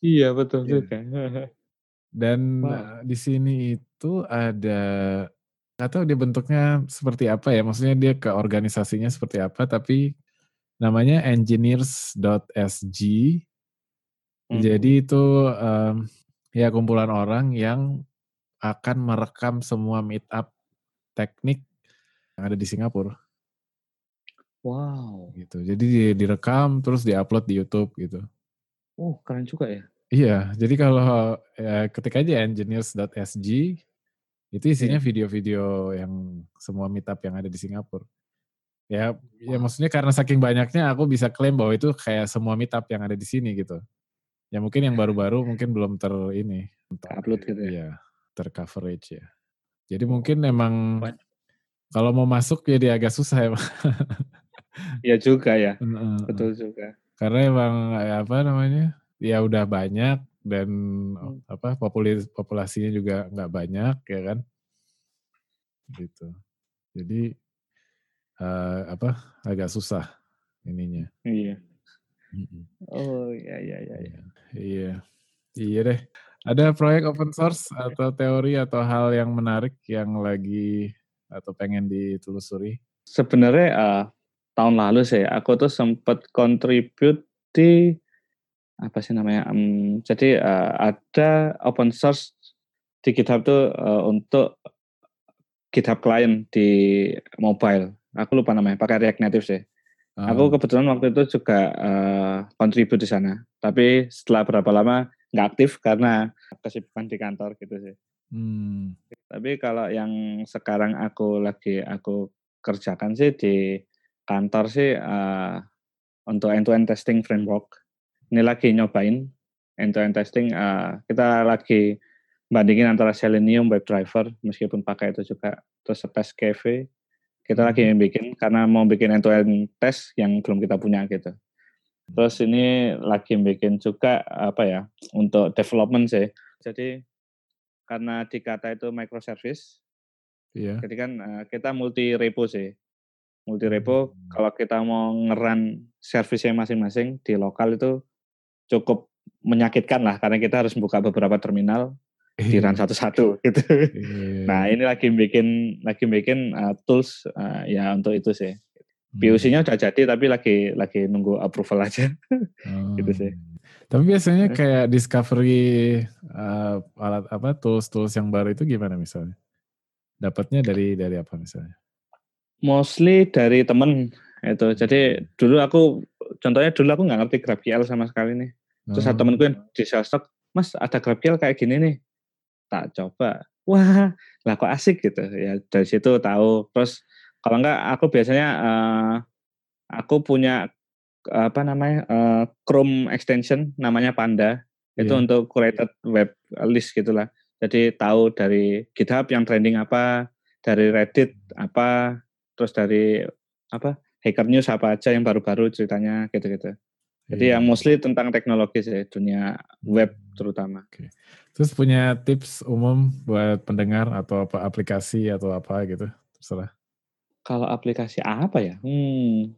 Iya, betul yeah. juga. Dan wow. uh, di sini itu ada nggak tahu dia bentuknya seperti apa ya. Maksudnya dia ke organisasinya seperti apa, tapi namanya engineers.sg. Hmm. Jadi itu um, ya kumpulan orang yang akan merekam semua meetup teknik yang ada di Singapura. Wow. Gitu. Jadi direkam terus diupload di YouTube gitu. Oh, keren juga ya. Iya, jadi kalau ya, ketik aja engineers.sg itu isinya iya. video-video yeah. yang semua meetup yang ada di Singapura. Ya, ya ya maksudnya karena saking banyaknya aku bisa klaim bahwa itu kayak semua meetup yang ada di sini gitu. Ya mungkin yang baru-baru mungkin belum ter ini. Upload gitu ya. Iya, tercoverage ya. Jadi mungkin emang kalau mau masuk jadi agak susah ya. Iya juga ya. Betul juga. Karena emang ya apa namanya? Ya udah banyak dan hmm. apa populis, populasinya juga nggak banyak ya kan. Gitu. Jadi uh, apa agak susah ininya. Iya. Oh iya iya iya. Iya. Iya, iya deh. Ada proyek open source atau teori atau hal yang menarik yang lagi atau pengen ditelusuri? Sebenarnya uh, tahun lalu sih aku tuh sempat contribute di apa sih namanya? Um, jadi uh, ada open source di GitHub tuh uh, untuk GitHub client di mobile. Aku lupa namanya, pakai React Native sih. Aku ah. kebetulan waktu itu juga uh, kontribut di sana. Tapi setelah berapa lama nggak aktif karena kesibukan di kantor gitu sih. Hmm. Tapi kalau yang sekarang aku lagi aku kerjakan sih di kantor sih uh, untuk end-to-end testing framework. Ini lagi nyobain end-to-end testing. Uh, kita lagi bandingin antara Selenium WebDriver meskipun pakai itu juga terus Test Cafe kita lagi hmm. bikin karena mau bikin end to end test yang belum kita punya gitu. Terus ini lagi bikin juga apa ya untuk development sih. Jadi karena dikata itu microservice, iya. jadi kan uh, kita multi repo sih. Multi repo hmm. kalau kita mau ngeran servisnya masing-masing di lokal itu cukup menyakitkan lah karena kita harus buka beberapa terminal di run iya. satu-satu gitu. Yeah. Nah ini lagi bikin lagi bikin uh, tools uh, ya untuk itu sih. Hmm. POC-nya udah jadi tapi lagi lagi nunggu approval aja, oh. gitu sih. Tapi biasanya kayak discovery uh, alat apa tools-tools yang baru itu gimana misalnya? Dapatnya dari dari apa misalnya? Mostly dari temen itu. Jadi dulu aku contohnya dulu aku nggak ngerti GraphQL sama sekali nih. Terus oh. temenku yang di Salesforce, Mas ada GraphQL kayak gini nih tak coba. Wah lah kok asik gitu. Ya dari situ tahu. Terus kalau enggak aku biasanya uh, aku punya apa namanya uh, Chrome extension namanya Panda. Itu yeah. untuk curated web list gitulah. Jadi tahu dari GitHub yang trending apa dari Reddit apa terus dari apa Hacker News apa aja yang baru-baru ceritanya gitu-gitu jadi yeah. yang mostly tentang teknologi sih dunia web hmm, terutama. Okay. Terus punya tips umum buat pendengar atau apa aplikasi atau apa gitu, terserah. Kalau aplikasi apa ya? Hmm,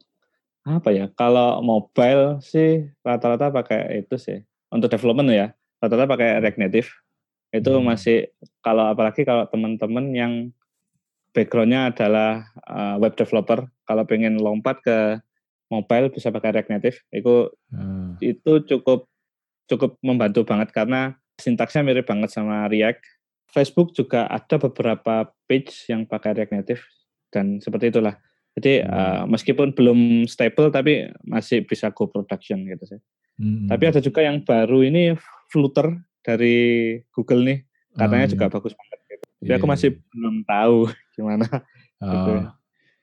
apa ya? Kalau mobile sih rata-rata pakai itu sih. Untuk development ya, rata-rata pakai React Native. Itu hmm. masih kalau apalagi kalau teman-teman yang backgroundnya adalah uh, web developer, kalau pengen lompat ke mobile bisa pakai React Native itu hmm. itu cukup cukup membantu banget karena sintaksnya mirip banget sama React. Facebook juga ada beberapa page yang pakai React Native dan seperti itulah. Jadi hmm. uh, meskipun belum stable tapi masih bisa go production gitu sih. Hmm. Tapi ada juga yang baru ini Flutter. dari Google nih, katanya oh, juga iya. bagus banget. Gitu. Tapi yeah. aku masih iya. belum tahu gimana. Oh. Gitu.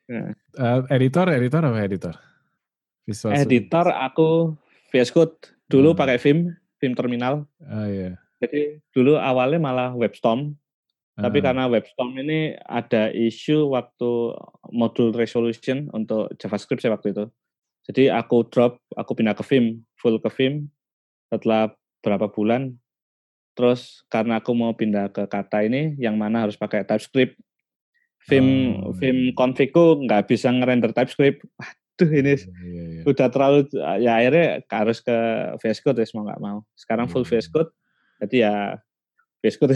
Nah. Uh, editor, editor apa editor? Visual editor aku VS Code. Dulu hmm. pakai Vim, Vim terminal. Oh iya. Yeah. Jadi dulu awalnya malah WebStorm. Tapi ah. karena WebStorm ini ada isu waktu modul resolution untuk JavaScript saya waktu itu. Jadi aku drop, aku pindah ke Vim, full ke Vim. Setelah berapa bulan, terus karena aku mau pindah ke kata ini, yang mana harus pakai TypeScript. Vim, oh. Vim iya. config-ku nggak bisa ngerender TypeScript. Waduh ini yeah, yeah, yeah. udah terlalu, ya akhirnya harus ke VS Code ya mau nggak mau. Sekarang full VS Code, jadi ya VS Code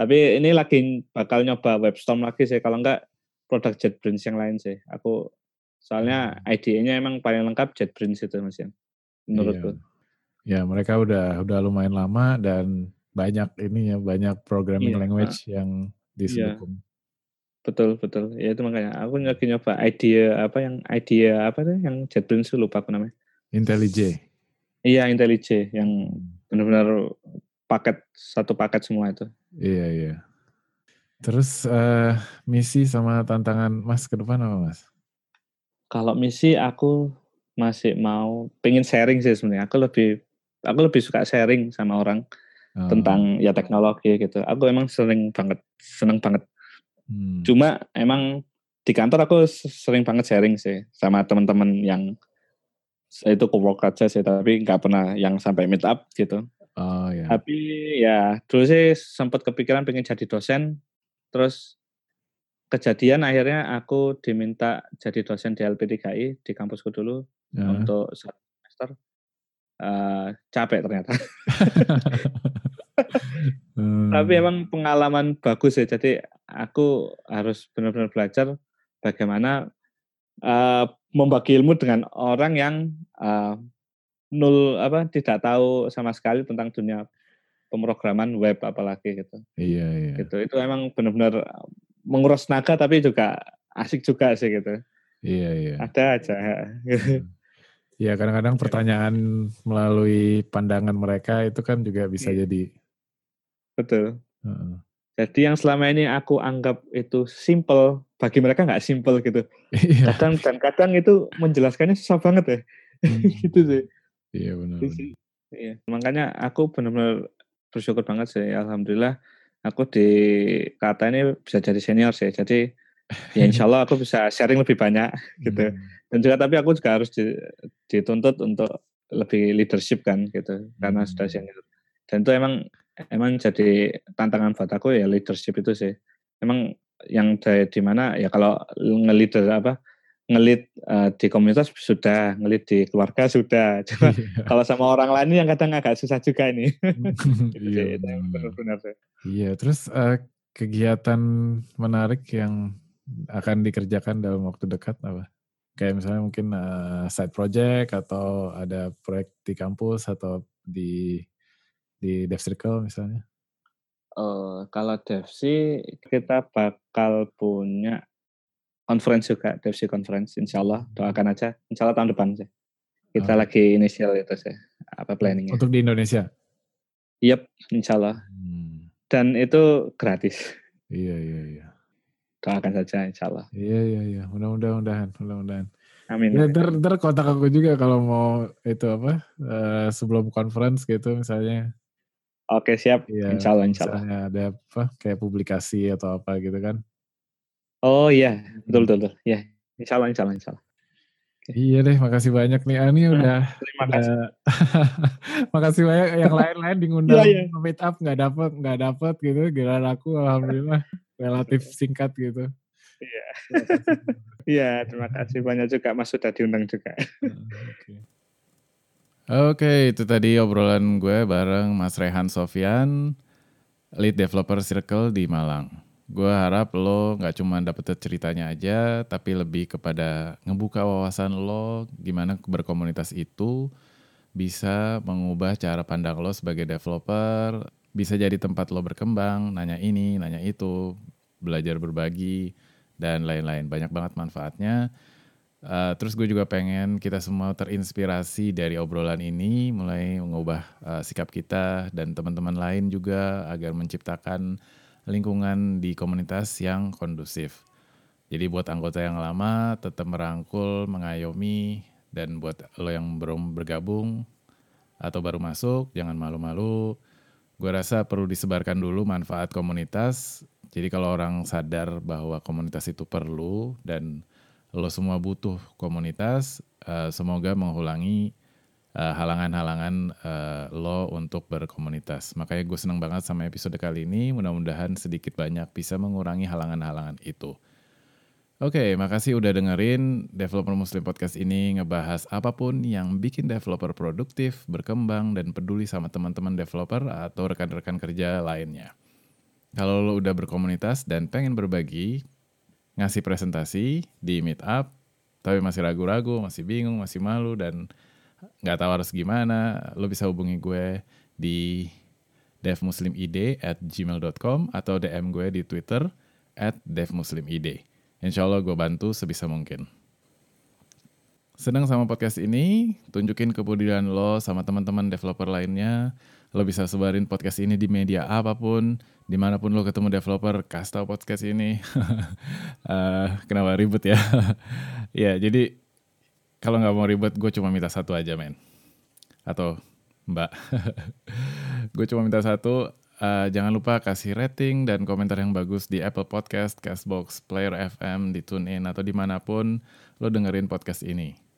tapi ini lagi bakal nyoba WebStorm lagi sih kalau enggak produk JetBrains yang lain sih aku soalnya hmm. IDE-nya emang paling lengkap JetBrains itu mas Yan menurutku iya. ya mereka udah udah lumayan lama dan banyak ini ya banyak programming iya, language yang disebut iya. Betul betul ya itu makanya aku lagi nyoba IDE apa yang IDE apa tuh yang JetBrains lupa aku namanya IntelliJ iya IntelliJ yang hmm. benar-benar paket satu paket semua itu. Iya iya. Terus uh, misi sama tantangan Mas ke depan apa Mas? Kalau misi aku masih mau pengen sharing sih sebenarnya. Aku lebih aku lebih suka sharing sama orang oh. tentang ya teknologi gitu. Aku emang sering banget seneng banget. Hmm. Cuma emang di kantor aku sering banget sharing sih sama teman-teman yang itu co-work aja sih tapi nggak pernah yang sampai meet up gitu. Oh ya. Tapi ya dulu sih sempat kepikiran pengen jadi dosen, terus kejadian akhirnya aku diminta jadi dosen di LP3I di kampusku dulu ya. untuk satu semester. Uh, capek ternyata. hmm. Tapi emang pengalaman bagus ya. Jadi aku harus benar-benar belajar bagaimana uh, membagi ilmu dengan orang yang uh, nul apa tidak tahu sama sekali tentang dunia pemrograman web apalagi gitu. Iya iya. Gitu itu emang benar-benar menguras naga tapi juga asik juga sih gitu. Iya iya. Ada aja. Iya kadang-kadang pertanyaan melalui pandangan mereka itu kan juga bisa iya. jadi. Betul. Uh-uh. Jadi yang selama ini aku anggap itu simple bagi mereka nggak simple gitu. Iya. Kadang dan kadang itu menjelaskannya susah banget ya. Hmm. gitu sih. Iya benar. Iya, makanya aku benar-benar bersyukur banget sih. Alhamdulillah aku di kata ini bisa jadi senior sih. Jadi ya insya Allah aku bisa sharing lebih banyak gitu. Hmm. Dan juga tapi aku juga harus dituntut untuk lebih leadership kan gitu karena sudah hmm. senior. Dan itu emang emang jadi tantangan buat aku ya leadership itu sih. Emang yang dari di mana ya kalau nge-leader apa ngelit uh, di komunitas sudah, ngelit di keluarga sudah. Cuma yeah. kalau sama orang lain yang kadang agak susah juga ini. iya, benar-benar. Iya, terus uh, kegiatan menarik yang akan dikerjakan dalam waktu dekat apa? Kayak misalnya mungkin uh, side project atau ada proyek di kampus atau di di Dev Circle misalnya? Uh, kalau Dev sih kita bakal punya conference juga, DevC conference, insya Allah doakan aja, insya Allah tahun depan sih. Kita oh. lagi inisial itu sih, apa planningnya. Untuk di Indonesia? Yep, insya Allah. Hmm. Dan itu gratis. Iya, iya, iya. Doakan saja insya Allah. Iya, iya, iya. Mudah-mudahan, mudah-mudahan. Amin. Ya, ntar, ntar kontak aku juga kalau mau itu apa, uh, sebelum conference gitu misalnya. Oke, siap. Ya, insya Allah, insya Allah. Ada apa, kayak publikasi atau apa gitu kan. Oh iya, betul betul, betul. Ya, insya Allah, insya Allah, insya Allah. Okay. Iya deh, makasih banyak nih Ani hmm, udah. Terima kasih. makasih banyak yang lain-lain diundang yeah, yeah. meet up nggak dapet nggak dapet gitu. Giliran aku alhamdulillah relatif singkat gitu. Iya. Iya, terima kasih banyak juga Mas sudah diundang juga. Oke, okay, itu tadi obrolan gue bareng Mas Rehan Sofian, lead developer Circle di Malang gue harap lo nggak cuma dapet ceritanya aja, tapi lebih kepada ngebuka wawasan lo gimana berkomunitas itu bisa mengubah cara pandang lo sebagai developer, bisa jadi tempat lo berkembang, nanya ini, nanya itu, belajar berbagi, dan lain-lain. Banyak banget manfaatnya. Uh, terus gue juga pengen kita semua terinspirasi dari obrolan ini, mulai mengubah uh, sikap kita dan teman-teman lain juga agar menciptakan lingkungan di komunitas yang kondusif. Jadi buat anggota yang lama tetap merangkul, mengayomi, dan buat lo yang belum bergabung atau baru masuk, jangan malu-malu. Gue rasa perlu disebarkan dulu manfaat komunitas. Jadi kalau orang sadar bahwa komunitas itu perlu dan lo semua butuh komunitas, uh, semoga mengulangi uh, halangan-halangan uh, lo untuk berkomunitas. Makanya gue seneng banget sama episode kali ini. Mudah-mudahan sedikit banyak bisa mengurangi halangan-halangan itu. Oke, okay, makasih udah dengerin Developer Muslim Podcast ini ngebahas apa pun yang bikin developer produktif, berkembang, dan peduli sama teman-teman developer atau rekan-rekan kerja lainnya. Kalau lo udah berkomunitas dan pengen berbagi, ngasih presentasi di meetup, tapi masih ragu-ragu, masih bingung, masih malu, dan nggak tahu harus gimana, lo bisa hubungi gue di devmuslimid at gmail.com atau DM gue di Twitter at devmuslimid. Insya Allah gue bantu sebisa mungkin. Senang sama podcast ini, tunjukin kepedulian lo sama teman-teman developer lainnya. Lo bisa sebarin podcast ini di media apa pun, di mana pun lo ketemu developer, kasih tau podcast ini. uh, kenapa ribet ya? ya, jadi kalau nggak mau ribet, gue cuma minta satu aja, men. Atau mbak. gue cuma minta satu, Uh, jangan lupa kasih rating dan komentar yang bagus di Apple Podcast, Castbox, Player FM, di TuneIn, atau di mana pun lo dengerin podcast ini.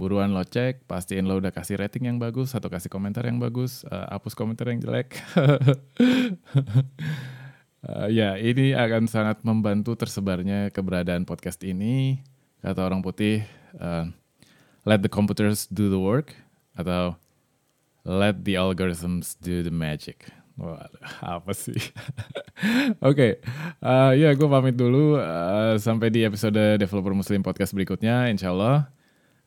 Buruan lo cek, pastiin lo udah kasih rating yang bagus atau kasih komentar yang bagus, uh, hapus komentar yang jelek. uh, ya, ini akan sangat membantu tersebarnya keberadaan podcast ini. Kata orang putih, uh, let the computers do the work, atau let the algorithms do the magic. Waduh, apa sih? Oke, okay. uh, ya gue pamit dulu. Uh, sampai di episode Developer Muslim Podcast berikutnya, insya Allah.